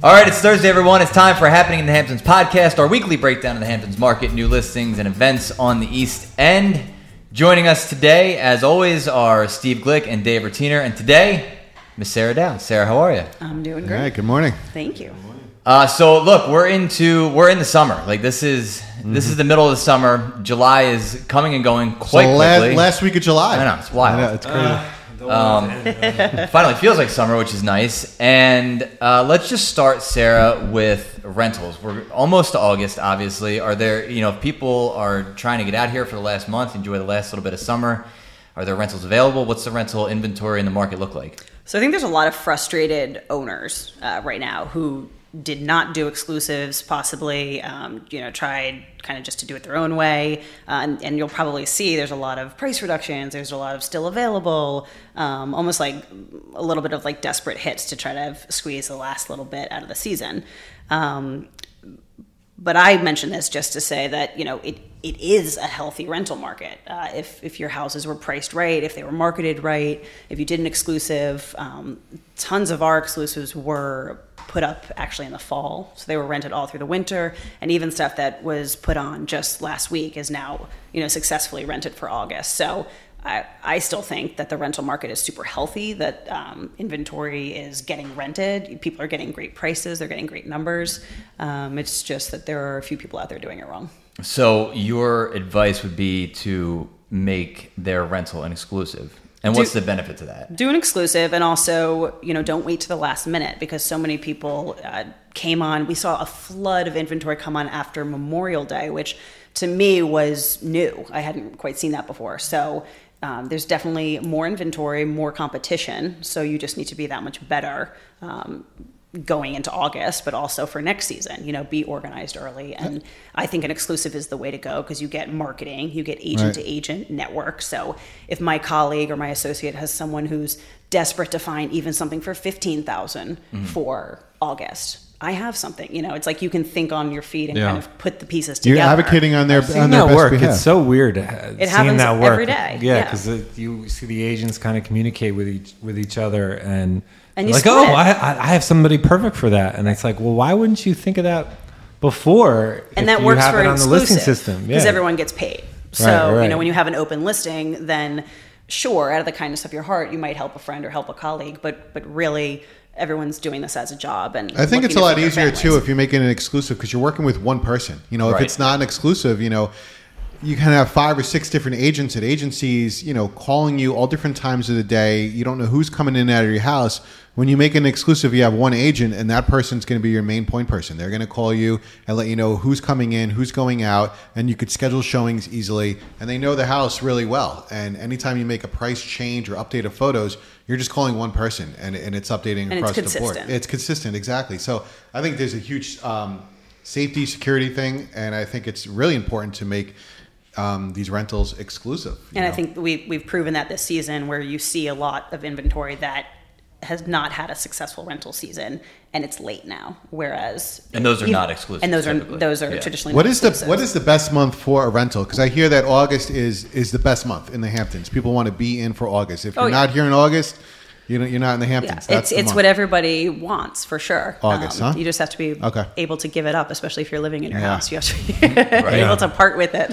All right, it's Thursday, everyone. It's time for Happening in the Hamptons podcast, our weekly breakdown of the Hamptons market, new listings, and events on the East End. Joining us today, as always, are Steve Glick and Dave Rotiner. And today, Miss Sarah Dowd. Sarah, how are you? I'm doing great. right, good morning. Thank you. Uh, so look, we're into we're in the summer. Like this is this is the middle of the summer. July is coming and going quite so last, quickly. last week of July. I know, it's wild. I know, it's crazy. Finally feels like summer, which is nice. And uh, let's just start, Sarah, with rentals. We're almost to August, obviously. Are there, you know, if people are trying to get out here for the last month, enjoy the last little bit of summer, are there rentals available? What's the rental inventory in the market look like? So I think there's a lot of frustrated owners uh, right now who did not do exclusives, possibly, um, you know, tried kind of just to do it their own way. Uh, and, and you'll probably see there's a lot of price reductions. There's a lot of still available, um, almost like a little bit of like desperate hits to try to squeeze the last little bit out of the season. Um, but I mention this just to say that you know it it is a healthy rental market. Uh, if if your houses were priced right, if they were marketed right, if you did an exclusive, um, tons of our exclusives were put up actually in the fall, so they were rented all through the winter, and even stuff that was put on just last week is now you know successfully rented for August. So I, I still think that the rental market is super healthy, that um, inventory is getting rented. People are getting great prices, they're getting great numbers. Um, it's just that there are a few people out there doing it wrong. So your advice would be to make their rental an exclusive. And what's Do- the benefit to that? Do an exclusive and also, you know, don't wait to the last minute because so many people uh, came on. We saw a flood of inventory come on after Memorial Day, which to me was new. I hadn't quite seen that before. So um, there's definitely more inventory, more competition. So you just need to be that much better. Um, going into August, but also for next season, you know, be organized early. And I think an exclusive is the way to go because you get marketing, you get agent to agent network. So if my colleague or my associate has someone who's desperate to find even something for 15,000 Mm-hmm. for August, I have something, you know, it's like you can think on your feet and Yeah. kind of put the pieces together. You're advocating on their on their that best work, behalf. it's so weird. uh, seeing happens that work. every day, Yeah, yeah. because you see the agents kind of communicate with each with each other, and, And you like, split oh. I, I I have somebody perfect for that, and it's like, well, why wouldn't you think of that before? and that you works have for it an on the exclusive listing system? because Yeah. everyone gets paid. So Right, right. you know when you have an open listing, then sure, out of the kindness of your heart, you might help a friend or help a colleague, but but really, everyone's doing this as a job. And I think it's a lot feed their easier too if you're making an exclusive because you're working with one person. You know, if it's not an exclusive, you know, you can have five or six different agents at agencies, you know, calling you all different times of the day. You don't know who's coming in and out of your house. When you make an exclusive, you have one agent, and that person's going to be your main point person. They're going to call you and let you know who's coming in, who's going out, and you could schedule showings easily. And they know the house really well. And anytime you make a price change or update of photos, you're just calling one person, and, and it's updating And it's across the board. It's consistent, exactly. So I think there's a huge um, safety security thing, and I think it's really important to make um, these rentals exclusive. you And I think we we've proven that this season, where you see a lot of inventory that has not had a successful rental season, and it's late now. Whereas, And those are even- not exclusive, And those are those are Yeah. traditionally what not is the what is the best month for a rental? Because I hear that August is is the best month in the Hamptons. People want to be in for August. If Oh, you're yeah. not here in August, you know you're not in the Yeah, Hamptons. it's That's the it's month. what everybody wants for sure. Um, August, huh? You just have to be Okay. able to give it up, especially if you're living in your Yeah. house. You have to be able to part with it.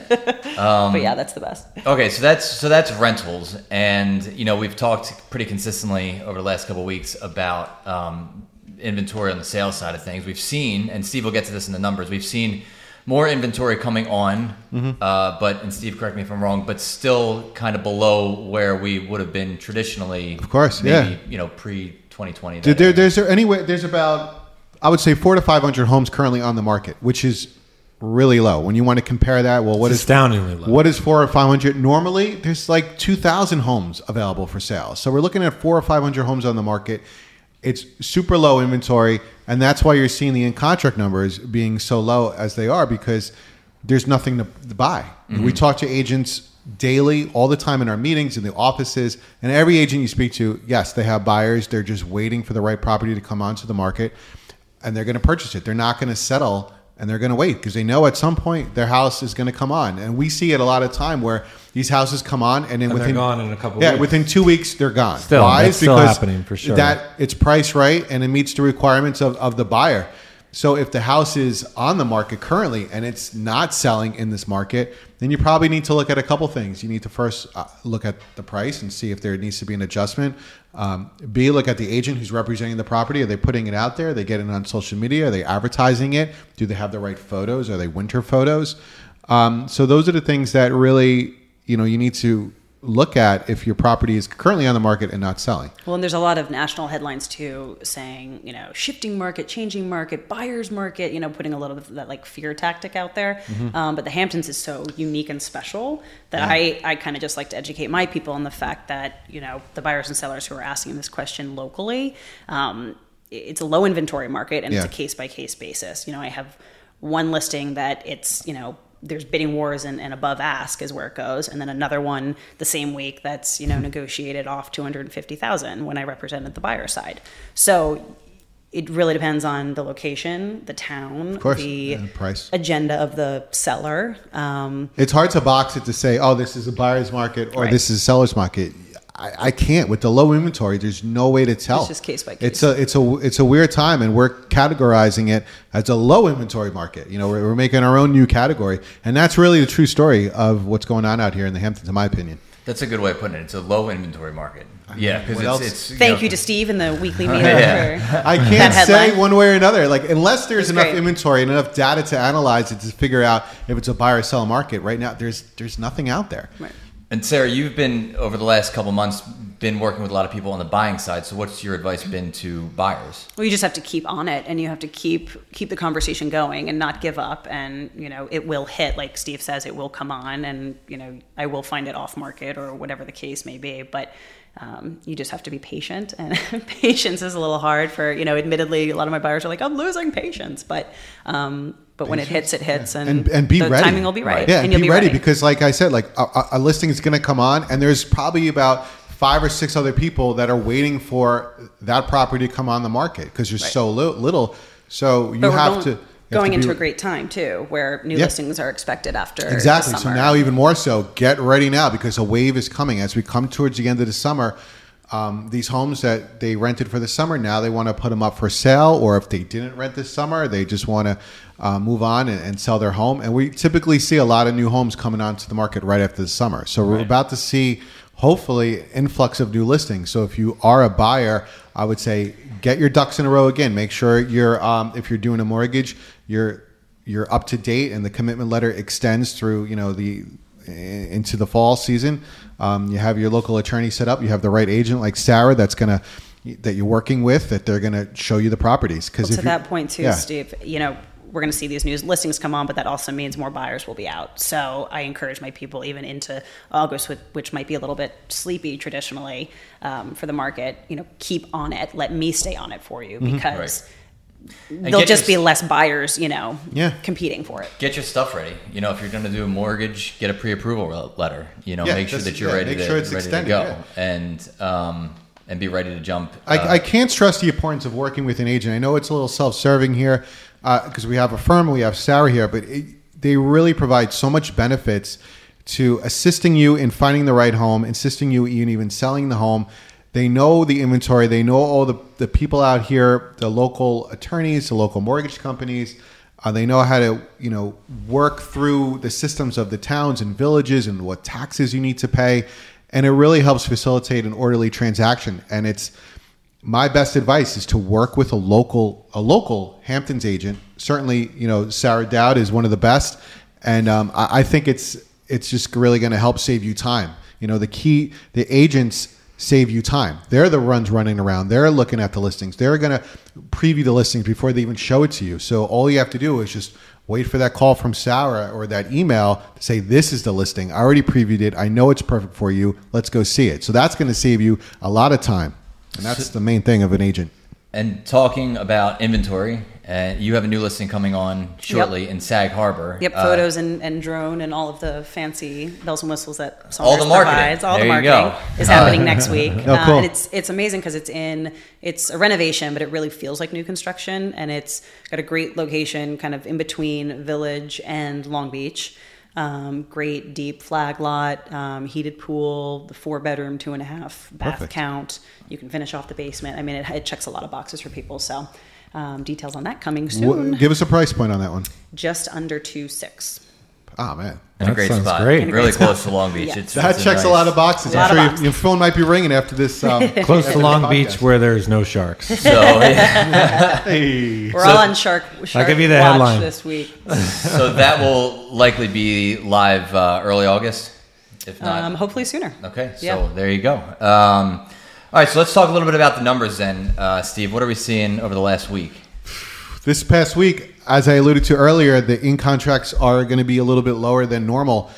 Um, but yeah, that's the best. Okay, so that's so that's rentals, and you know we've talked pretty consistently over the last couple of weeks about um, inventory on the sales side of things. We've seen, and Steve will get to this in the numbers. We've seen more inventory coming on, uh, but and Steve, correct me if I'm wrong, but still kind of below where we would have been traditionally. Of course, maybe, yeah. You know, pre 2020. There, there, there's there anyway. There's about I would say four to five hundred homes currently on the market, which is really low. When you want to compare that, well, what It's is astoundingly low. What is four or five hundred? Normally, there's like two thousand homes available for sale. So we're looking at four or five hundred homes on the market. It's super low inventory, and that's why you're seeing the in contract numbers being so low as they are because there's nothing to, to buy. We mm-hmm. talk to agents daily, all the time in our meetings, in the offices, and every agent you speak to, yes, they have buyers. They're just waiting for the right property to come onto the market, and they're going to purchase it. They're not going to settle and they're going to wait because they know at some point their house is going to come on. And we see it a lot of time where these houses come on and then And they're within gone in a couple yeah weeks. within two weeks they're gone. Still, Why? that's It's still because happening for sure. That it's priced right and it meets the requirements of, of the buyer. So if the house is on the market currently and it's not selling in this market, then you probably need to look at a couple things. You need to first uh, look at the price and see if there needs to be an adjustment. Um, B, look at the agent who's representing the property. Are they putting it out there? Are they getting it on social media? Are they advertising it? Do they have the right photos? Are they winter photos? Um, so those are the things that really you know you need to look at if your property is currently on the market and not selling. Well, and there's a lot of national headlines too saying, you know, shifting market, changing market, buyer's market, you know, putting a little bit of that like fear tactic out there. Mm-hmm. Um, but the Hamptons is so unique and special that I, I kind of just like to educate my people on the fact that, you know, the buyers and sellers who are asking this question locally, um, it's a low inventory market and it's a case by case basis. You know, I have one listing that it's, you know, there's bidding wars and, and above ask is where it goes, and then another one the same week that's you know negotiated off two hundred and fifty thousand when I represented the buyer side. So it really depends on the location, the town, course, the price. agenda of the seller. Um, It's hard to box it to say, oh, this is a buyer's market or Right. this is a seller's market. I, I can't with the low inventory. There's no way to tell. It's just case by case. It's a it's a it's a weird time, and we're categorizing it as a low inventory market. You know, we're, we're making our own new category, and that's really the true story of what's going on out here in the Hamptons, in my opinion. That's a good way of putting it. It's a low inventory market. Yeah, because it's, else? it's thank know, you to Steve in the weekly meetup. Yeah. I can't say one way or another. Like unless there's That's enough great. inventory and enough data to analyze it to figure out if it's a buy or sell market. Right now, there's there's nothing out there. Right. And Sarah, you've been over the last couple months been working with a lot of people on the buying side. So, what's your advice been to buyers? Well, you just have to keep on it, and you have to keep keep the conversation going, and not give up. And you know, it will hit, like Steve says, it will come on, and you know, I will find it off market or whatever the case may be. But um, you just have to be patient, and patience is a little hard for you know. Admittedly, a lot of my buyers are like, "I'm losing patience," but um, but when it hits, it hits, and and, and be the ready. timing will be right, Yeah, and and, you'll be, be ready, ready. because, like I said, like a- a, listing is going to come on, and there's probably about five or six other people that are waiting for that property to come on the market because there's Right. so li- little. So you But have going, to going into a great time too, where new Yeah. listings are expected after the Exactly. So now, even more so, get ready now because a wave is coming as we come towards the end of the summer. Um, these homes that they rented for the summer now they want to put them up for sale, or if they didn't rent this summer, they just want to uh, move on and, and sell their home. And we typically see a lot of new homes coming onto the market right after the summer. So we're about to see, hopefully, influx of new listings. So if you are a buyer, I would say get your ducks in a row again. Make sure you're um, if you're doing a mortgage, you're you're up to date and the commitment letter extends through you know the into the fall season um, you have your local attorney set up you have the right agent like sarah that's gonna that you're working with that they're gonna show you the properties because Well, to that point too, Steve, you know, we're going to see these news listings come on, but that also means more buyers will be out. So I encourage my people even into August, which might be a little bit sleepy traditionally um, for the market. You know, keep on it. Let me stay on it for you Mm-hmm. because And there'll just your- be less buyers. You know, Yeah. competing for it. Get your stuff ready. You know, if you're going to do a mortgage, get a pre-approval letter. You know, Yeah, make sure that you're yeah, ready, make to, sure it's ready extended, to go yeah. and um, and be ready to jump. I, uh, I can't stress the importance of working with an agent. I know it's a little self-serving here because we have a firm we have Sarah here, but it, they really provide so much benefits to assisting you in finding the right home, assisting you in even selling the home. They know the inventory. They know all the, the people out here, the local attorneys, the local mortgage companies. Uh, they know how to, you know, work through the systems of the towns and villages and what taxes you need to pay, and it really helps facilitate an orderly transaction. And it's my best advice is to work with a local a local Hamptons agent. Certainly, you know Sarah Dowd is one of the best, and um, I, I think it's it's just really going to help save you time. You know, the key the agents save you time. They're the ones running around. They're looking at the listings. They're going to preview the listings before they even show it to you. So all you have to do is just wait for that call from Sarah or that email to say this is the listing. I already previewed it. I know it's perfect for you. Let's go see it. So that's going to save you a lot of time. And that's the main thing of an agent. And talking about inventory and you have a new listing coming on shortly in Sag Harbor. Yep, Uh, photos and, and drone and all of the fancy bells and whistles that All the marketing. provides. All There the you go. marketing is happening next week. Oh, Uh, cool. and it's it's amazing because it's in it's a renovation, but it really feels like new construction, and it's got a great location, kind of in between Village and Long Beach. Um, great deep flag lot, um, heated pool, the four bedroom, two and a half bath Perfect. count. You can finish off the basement. I mean, it, it checks a lot of boxes for people. So, um, details on that coming soon. Wha- give us a price point on that one. Just under two six. Oh man, in a That great sounds spot. great. Really great spot. close to Long Beach. Yeah. It's, that it's checks a lot of boxes. A lot I'm of sure boxes. your, your phone might be ringing after this. Um, Close after to Long Beach where there's no sharks. So yeah. Hey. We're all on Shark. shark give you the Watch headline. this week. so that will likely be live uh, early August, if not. Um, hopefully sooner. okay, so Yeah. there you go. Um, all right, so let's talk a little bit about the numbers then, uh, Steve. What are we seeing over the last week? This past week, as I alluded to earlier, the in contracts are going to be a little bit lower than normal.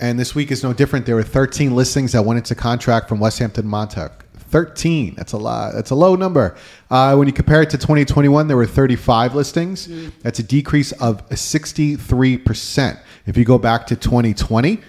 And this week is no different. There were 13 listings that went into contract from West Hampton Montauk. 13. That's a lot. That's a low number. Uh, when you compare it to 2021, there were 35 listings. That's a decrease of 63%. If you go back to 2020,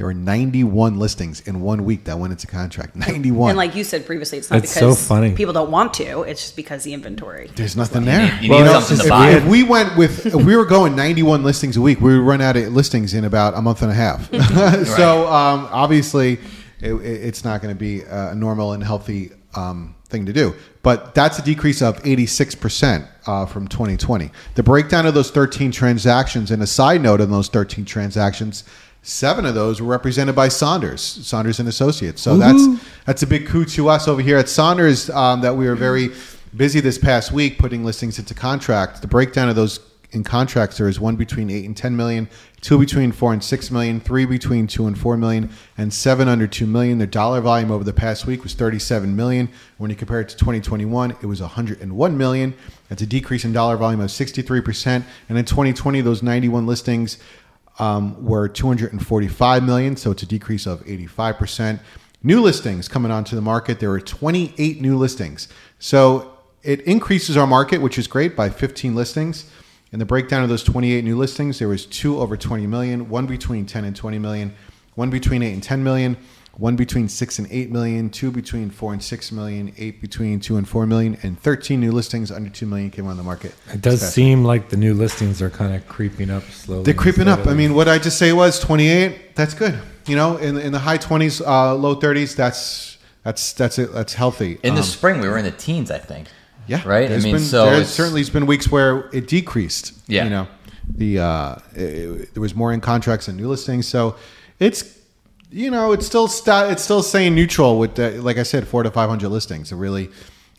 there were 91 listings in one week that went into contract. 91. And like you said previously, it's not It's so because funny. people don't want to. It's just because the inventory. There's nothing there. You Well, need something just to if, buy. we, if we went with if we were going 91 listings a week we would run out of listings in about a month and a half so um, obviously it, it- it's not going to be a normal and healthy um, thing to do but that's a decrease of 86% uh, from 2020 the breakdown of those 13 transactions and a side note on those 13 transactions seven of those were represented by saunders saunders and associates so that's that's a big coup to us over here at saunders um, that we were very busy this past week putting listings into contract. The breakdown of those in contracts there is one between eight and ten million, two between four and six million, three between two and four million, and seven under two million. The dollar volume over the past week was thirty-seven million. When you compare it to 2021, it was 101 million. That's a decrease in dollar volume of 63 percent. And in 2020, those 91 listings um, were 245 million, so it's a decrease of 85 percent. New listings coming onto the market. There were 28 new listings, so it increases our market, which is great, by 15 listings. In the breakdown of those 28 new listings, there was two over 20 million, one between 10 and 20 million, one between 8 and 10 million, one between 6 and 8 million, two between 4 and 6 million, eight between 2 and 4 million, and 13 new listings under 2 million came on the market. It does this seem like the new listings are kind of creeping up slowly. they're creeping and up. I mean, what I just say was 28. That's good. You know, in in the high 20s, uh, low 30s. That's that's that's it. That's healthy. In the Um, spring, we were in the teens, I think. yeah, Right? I There's mean, been, so there it's- certainly has been weeks where it decreased. Yeah. you know, the uh, it- there was more in contracts and new listings. So it's you know it's still sta- it's still staying neutral with the, like I said, four to 500 listings. I really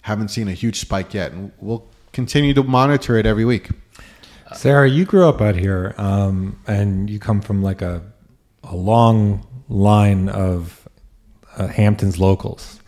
haven't seen a huge spike yet, and we'll continue to monitor it every week. Sarah, you grew up out here, um, and you come from like a a long line of uh, Hamptons locals,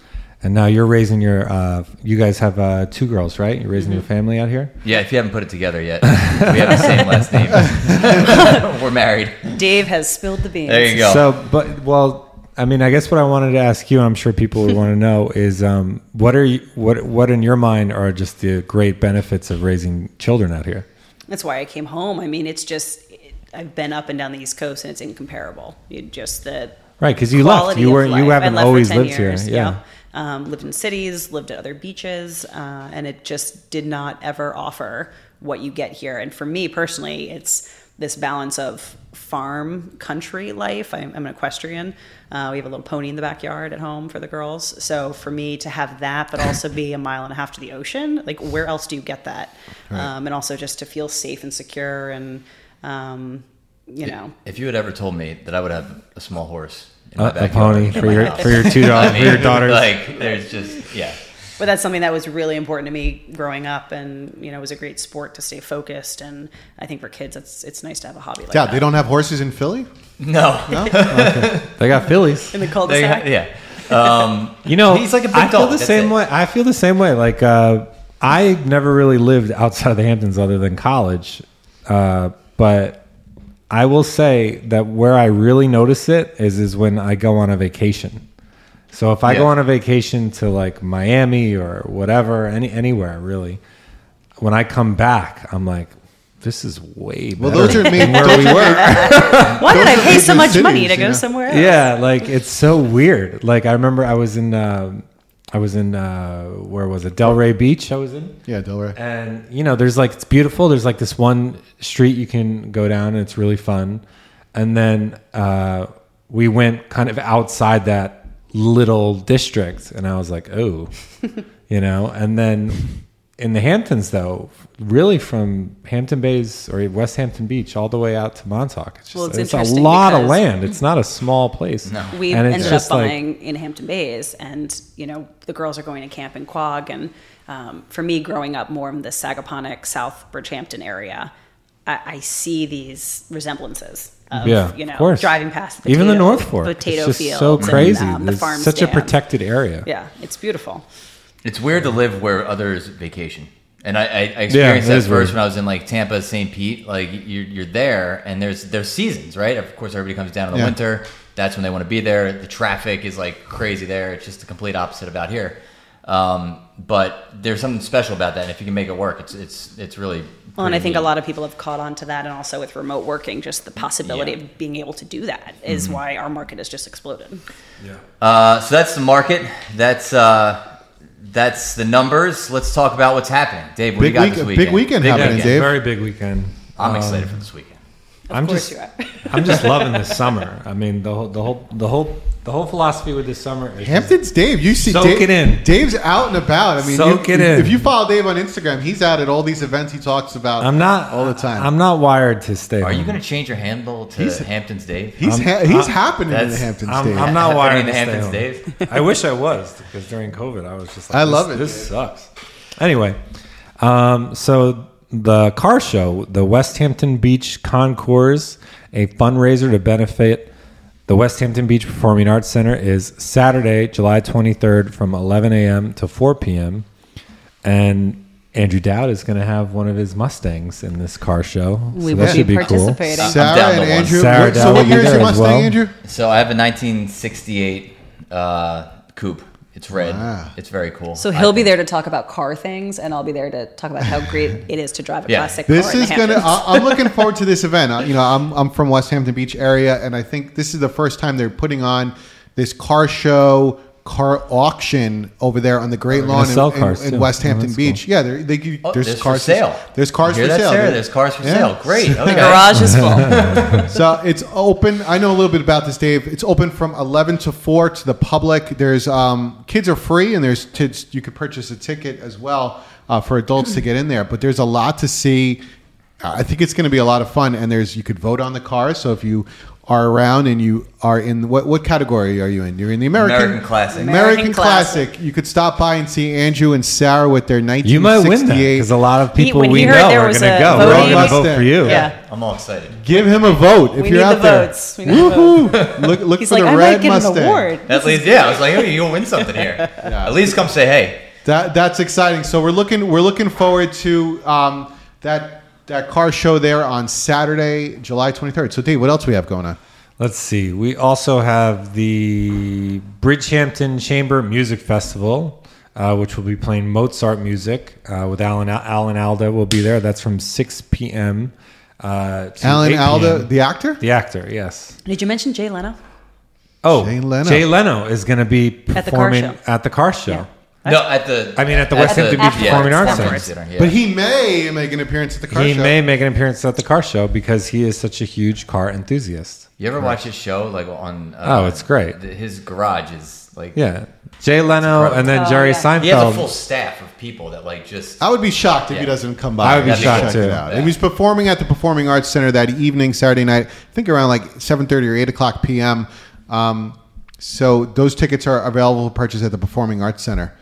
and now you're raising your. Uh, you guys have uh, two girls, right? You're raising your family out here. Yeah, if you haven't put it together yet, we have the same last name. we're married. Dave has spilled the beans. There you go. So, but well, I mean, I guess what I wanted to ask you, and I'm sure people would want to know, is um, what are you, what what in your mind are just the great benefits of raising children out here? That's why I came home. I mean, it's just it, I've been up and down the East Coast, and it's incomparable. You just the Right, because you left. You weren't. You haven't always lived years, here. Yeah. yep. Um, lived in cities, lived at other beaches, uh, and it just did not ever offer what you get here. And for me personally, it's this balance of farm country life. I'm, I'm an equestrian. Uh, we have a little pony in the backyard at home for the girls. So for me to have that, but also be a mile and a half to the ocean, like where else do you get that? Um, and also just to feel safe and secure and, um, you know, If you had ever told me that I would have a small horse in my A, a backyard, pony in for my your house, for your two I daughters. mean, for your daughters. like there's just yeah. but that's something that was really important to me growing up and you know it was a great sport to stay focused and i think for kids it's it's nice to have a hobby like Yeah, that they don't have horses in Philly. No, they got fillies. in the They- cul-de-sac yeah. Um, You know, He's like a big I feel dog, the that's same it. way. I feel the same way. Like uh, I never really lived outside of the Hamptons other than college, uh, but I will say that where I really notice it is is when I go on a vacation. So if I go on a vacation to like Miami or whatever, any anywhere really, when I come back, I'm like, this is way Well, better those are than main- where those we are- were. Why did I pay so much cities, money to go know? somewhere else? yeah, like it's so weird. Like I remember I was in, uh, I was in, uh, where was it? Delray Beach. I was in. Yeah, Delaware. And you know, there's like it's beautiful. There's like this one street you can go down, and it's really fun. And then uh, we went kind of outside that little district, and I was like, oh, you know. And then in the Hamptons, though, really from Hampton Bays or West Hampton Beach all the way out to Montauk, it's just Well, it's it's, a lot of land. It's not a small place. No, we and it's ended up just like buying in Hampton Bays, and you know the girls are going to camp in Quogue, and um, for me, growing up more in the Sagaponack, South Bridgehampton area, I, I see these resemblances. Of, yeah, you know, of course. driving past the even the potato- North Fork, potato it's just fields, so and, crazy. um, the farm such a protected area. Yeah, it's beautiful. It's weird to live where others vacation. And I, I, I experienced it that is first weird. when I was in like Tampa, St. Pete. Like you're, you're there, and there's there's seasons, right? Of course, everybody comes down in the Yeah. winter. That's when they want to be there. The traffic is like crazy there. It's just the complete opposite of out here. Um, but there's something special about that. And if you can make it work, it's it's it's really. Well, and I pretty think a lot of people have caught on to that, and also with remote working, just the possibility Yeah. of being able to do that is Mm-hmm. why our market has just exploded. Uh, so that's the market. That's uh, that's the numbers. Let's talk about what's happening, Dave. What do you got week- this big weekend? weekend happening, weekend. Dave. Very big weekend. I'm Um, excited for this weekend. Of I'm course just, you are. I'm just loving this summer. I mean, the whole, the whole, the whole, the whole philosophy with this summer is Hampton's Dave. You see, Soak Dave, it in. Dave's out and about. I mean, Soak you- it in. If you follow Dave on Instagram, he's out at all these events he talks about. I'm not all the time. I'm not wired to stay. Are you going to change your handle to He's- Hamptons Dave? he's ha- he's I'm- happening in the Hamptons. I'm, Dave. I'm not wired In the to stay Hamptons, home. Dave? I wish I was because during COVID I was just. Like, I love it, This dude. sucks. Anyway, um, so the car show, the West Hampton Beach Concours, a fundraiser to benefit the West Hampton Beach Performing Arts Center, is Saturday, July 23rd, from 11 a.m. to 4 p.m. And Andrew Dowd is going to have one of his Mustangs in this car show. We so will that should be be cool. participating. Sarah and. Andrew. Sarah what, so Dow what year is your Mustang, well. Andrew? So I have a 1968 uh, coupe. It's red. Wow. It's very cool. So he'll be there to talk about car things, and I'll be there to talk about how great it is to drive a Yeah. classic car. This in is gonna. I- I'm looking forward to this event. Uh, You know, I'm I'm from West Hampton Beach area, and I think this is the first time they're putting on this car show, car auction over there on the Great they're Lawn in, cars, in, in. West Oh, Hampton that's Beach. Yeah, they're, they give, Oh, there's, there's cars for sale. There's cars for that, sale. Sarah? There's cars for Yeah. sale. Great. the garage is full. so it's open. I know a little bit about this, Dave. It's open from 11 to 4 to the public. There's um, kids are free, and there's t- you could purchase a ticket as well uh, for adults to get in there. But there's a lot to see. I think it's going to be a lot of fun, and there's you could vote on the cars. So if you are around and you are in what what category are you in? You're in the American American Classic. American, American Classic. Classic. You could stop by and see Andrew and Sarah with their 1968. You might win that because a lot of people he we heard know are going to go. We're all going to vote for you. Yeah. I'm all excited. Give him a vote if We you're need out the there. votes. We need the votes. Look, look He's for like, the I red might get Mustang. an award. At least, yeah. I was like, hey, you'll win something here. At least come say hey. That that's exciting. So we're looking we're looking forward to um, that that car show there on Saturday, July 23rd. So Dave, what else we have going on? Let's see. We also have the Bridgehampton Chamber Music Festival, uh, which will be playing Mozart music uh, with Alan Alan Alda will be there. That's from 6 p.m. Uh, to Alan Alda, the actor. the actor. Yes. Did you mention Jay Leno? Oh, Jay Leno. Jay Leno is going to be At the car performing show. at the car show. Yeah. No, at the. I mean, at the West Hampton Beach yeah, Performing Arts Performing Center. yeah. But he may make an appearance at the car He show. may make an appearance at the car show because he is such a huge car enthusiast. You ever watch his show like on? Uh, Oh, it's great. His garage is like. Yeah, Jay Leno and then Oh, Jerry yeah. Seinfeld. He has a full staff of people that like just. I would be shocked if he doesn't come by. I would be and shocked, check too. out. Yeah. He was performing at the Performing Arts Center that evening, Saturday night. I think around like 7:30 or 8 o'clock p.m. Um, so those tickets are available for purchase at the Performing Arts Center.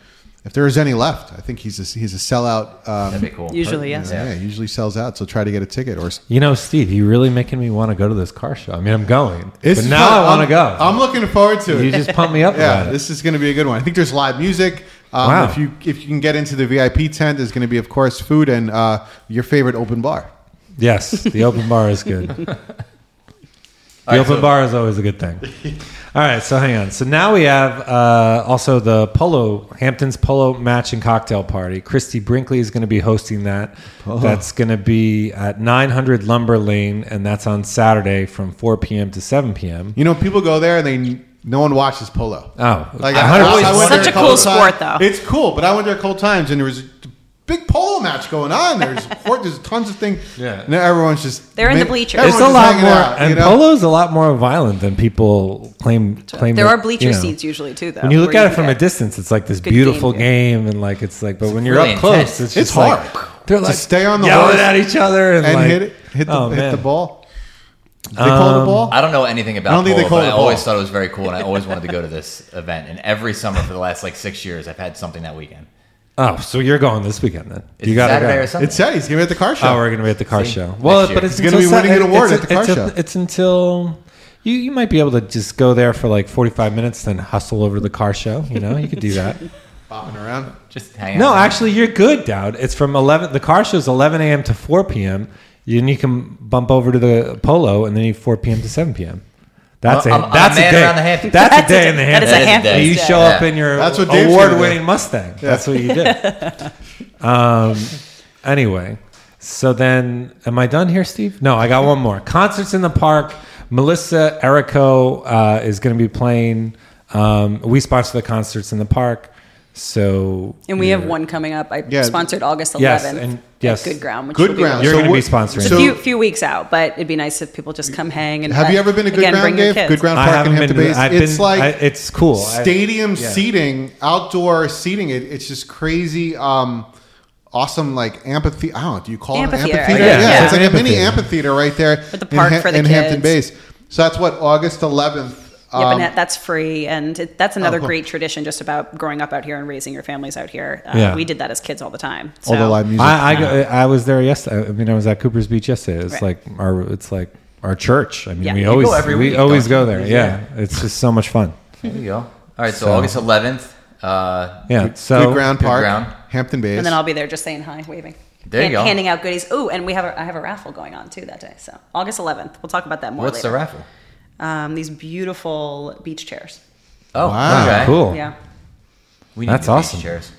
If there is any left, I think he's a, he's a sellout. Um, That'd be cool. Usually, yes. yeah, he usually sells out. So try to get a ticket or. You know, Steve, you're really making me want to go to this car show. I mean, I'm going, This but now fun. I want to go. I'm looking forward to it. you just pumped me up yeah, about it. this is going to be a good one. I think there's live music. Um, Wow. If you if you can get into the VIP tent, there's going to be, of course, food and uh, your favorite open bar. yes, the open bar is good. The open so- bar is always a good thing. All right, so hang on. So now we have uh, also the Polo Hamptons Polo Match and Cocktail Party. Christie Brinkley is going to be hosting that. That's going to be at 900 Lumber Lane, and that's on Saturday from 4 p.m. to 7 p.m. You know, people go there and they no one watches polo. Oh, Like I- I, I, I went Such there a couple cool times. sport, though. It's cool, but I went there a couple times and there was a big polo match going on. There's court, there's tons of things. Yeah. and everyone's just They're in the bleachers. It's a lot more, out, and you know? polo's a lot more violent than people claim. claim There it, are bleacher you know. seats usually too, though. When you look where at it from a distance, it's like this Good beautiful game, game, and like it's like. But when you're really up close, intense. it's It's just like hard. they're To like stay on the yelling horse at each other and, and like, hit it, hit the oh, hit the ball. Did they call the ball? I don't know anything about I don't think polo, they call but it I a ball. always thought it was very cool, and I always wanted to go to this event. And every summer for the last like six years, I've had something that weekend. Oh, so you're going this weekend then? It's you gotta Saturday go. or Sunday. It said he's gonna be at the car show. Oh, we're gonna be at the car See? show. Well, but it's He's gonna be winning Sa- an award it's- at the car it's, show. It's until you you might be able to just go there for like 45 minutes, then hustle over to the car show. You know, you could do that. bopping around. Just hang out. no, actually, you're good, Dowd. It's from 11. The car show's 11 a.m. to 4 p.m. Then you can bump over to the polo, and then you 4 p.m. to 7 p.m. That's Well, a I'm- I'm a that's a day. around the Hamptons. That's, That's a a day day. in the That is Hamptons. a That is a Hamptons day. You show Yeah. up in your That's what Dave's gonna award-winning do. Mustang. That's what you did. um, anyway, so then, am I done here, Steve? No, I got one more. Concerts in the park. Melissa Errico uh, is going to be playing. Um, we sponsor the concerts in the park, so And we have one coming up. I Yeah. sponsored August 11th. Yes, and- yes. At Good Ground. Which Good will be You're So going to be what- sponsoring. It's So- a few few weeks out, but it'd be nice if people just come hang and Have you ever been to Good again, Ground, bring Dave? Good Ground Park in Hampton to- Bays. I've it's been- like I- it's cool. I- Stadium yeah. seating, outdoor seating. It, it's just crazy. Um, awesome, like amphitheater. I don't know. Do you call Amphitheater, it I amphitheater? guess. Yeah, Yeah. it's like a mini Amphitheater. amphitheater right there With the park in, for the in Hampton kids. Bays. So that's what August 11th. Yep, and Um, that, that's free, and it, that's another Oh, cool. great tradition just about growing up out here and raising your families out here. Uh, Yeah. We did that as kids all the time. all the So- live music. I, I, I was there yesterday. I mean, I was at Cooper's Beach yesterday. It's Right. like our, it's like our church. I mean, Yeah. we You always, every we week, always go there. Yeah. it's just so much fun. There you go. All right, so, So- August 11th. Uh, Yeah. Good So Ground Good Park, Ground. Hampton Bays. and then I'll be there just saying hi, waving. There you Hand- go. Handing out goodies. Oh, and we have a, I have a raffle going on too that day. So August 11th. We'll talk about that more what's later. the raffle? Um, these beautiful beach chairs. Oh, Wow. okay. cool. Yeah. We need That's new beach awesome. Chairs.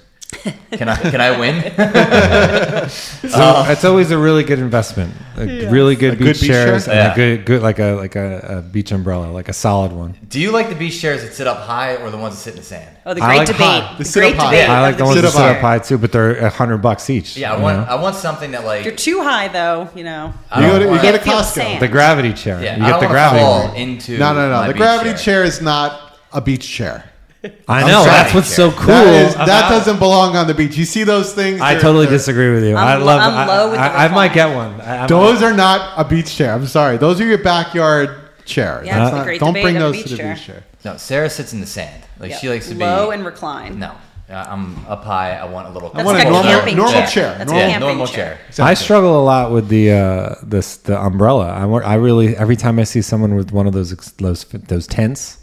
Can I can I win? So uh, it's always a really good investment. A really good A beach good beach chairs chair? and Yeah. a good, good like a like a, a beach umbrella, like a solid one. Do you like the beach chairs that sit up high or the ones that sit in the sand? Oh, the great like debate. high. The The great up debate. Yeah, I like of the ones sit that sit up high too, but they're a hundred bucks each. Yeah, I want know? I want something that like you're too high, though, you know. You go to- you go to Costco. sand. the gravity chair. yeah, you I get don't the wanna gravity fall into no, no, no. The gravity chair. is not a beach chair. I I'm know sorry. that's what's so cool. That, is, that doesn't belong on the beach. You see those things? I totally disagree with you. I'm I love. I'm low with the I, I might get one. I, I'm- Those are not a beach chair. I'm sorry. Those are your backyard chairs. Yeah, That's it's not- great don't bring those beach to the chair. beach chair. No, Sarah sits in the sand. Like Yeah. she likes to be low and recline. No, Uh, I'm up high. I want a little. That's I want like a a normal, camping normal chair. chair. That's a normal, yeah, camping normal chair. chair. I struggle a lot with the uh, this the umbrella. I, wa- I really every time I see someone with one of those those those tents, I'm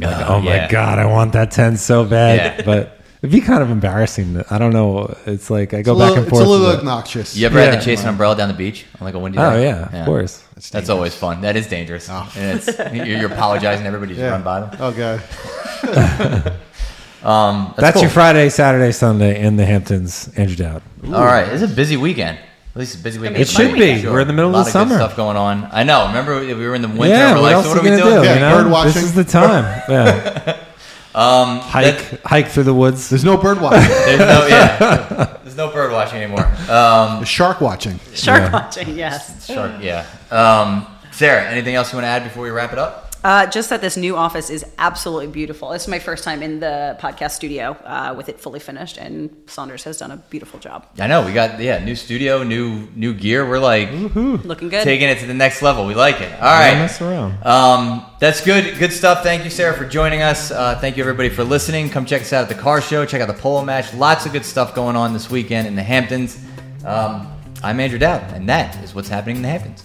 like, Uh, oh my yeah. god, I want that tent so bad. Yeah. But it'd be kind of embarrassing. I don't know. It's like I go a back little, and it's a little obnoxious. You ever had Yeah. to chase an umbrella down the beach on like a windy day? Oh, day? yeah, of course. That's always fun. That is dangerous. And it's, you're, you're apologizing. Everybody just Yeah. run by them. Oh god. Um, that's That's cool. your Friday, Saturday, Sunday in the Hamptons. Andrew Dowd. All right, it's a busy weekend. At least a busy weekend. be a for fun me, weekend. for We're in the middle a of lot the good summer. stuff going on. I know. Remember, we were in the winter. yeah, we're what like, else so are what are we doing? do? Yeah, you know? bird watching. This is the time. Yeah, Um, hike that- hike through the woods. There's no bird watching. there's no, yeah, there's no bird watching anymore. Um, shark watching. Shark Yeah. watching, yes. shark, yeah. Um, Sarah, anything else you want to add before we wrap it up? Uh, just that this new office is absolutely beautiful. This is my first time in the podcast studio uh, with it fully finished, and Saunders has done a beautiful job. I know we got yeah new studio, new new gear. We're like Looking good. taking it to the next level. We like it. All right, mess around. Um, that's good. Good stuff. Thank you, Sarah, for joining us. Uh, thank you, everybody, for listening. Come check us out at the car show. Check out the polo match. Lots of good stuff going on this weekend in the Hamptons. Um, I'm Andrew Dowd, and that is what's happening in the Hamptons.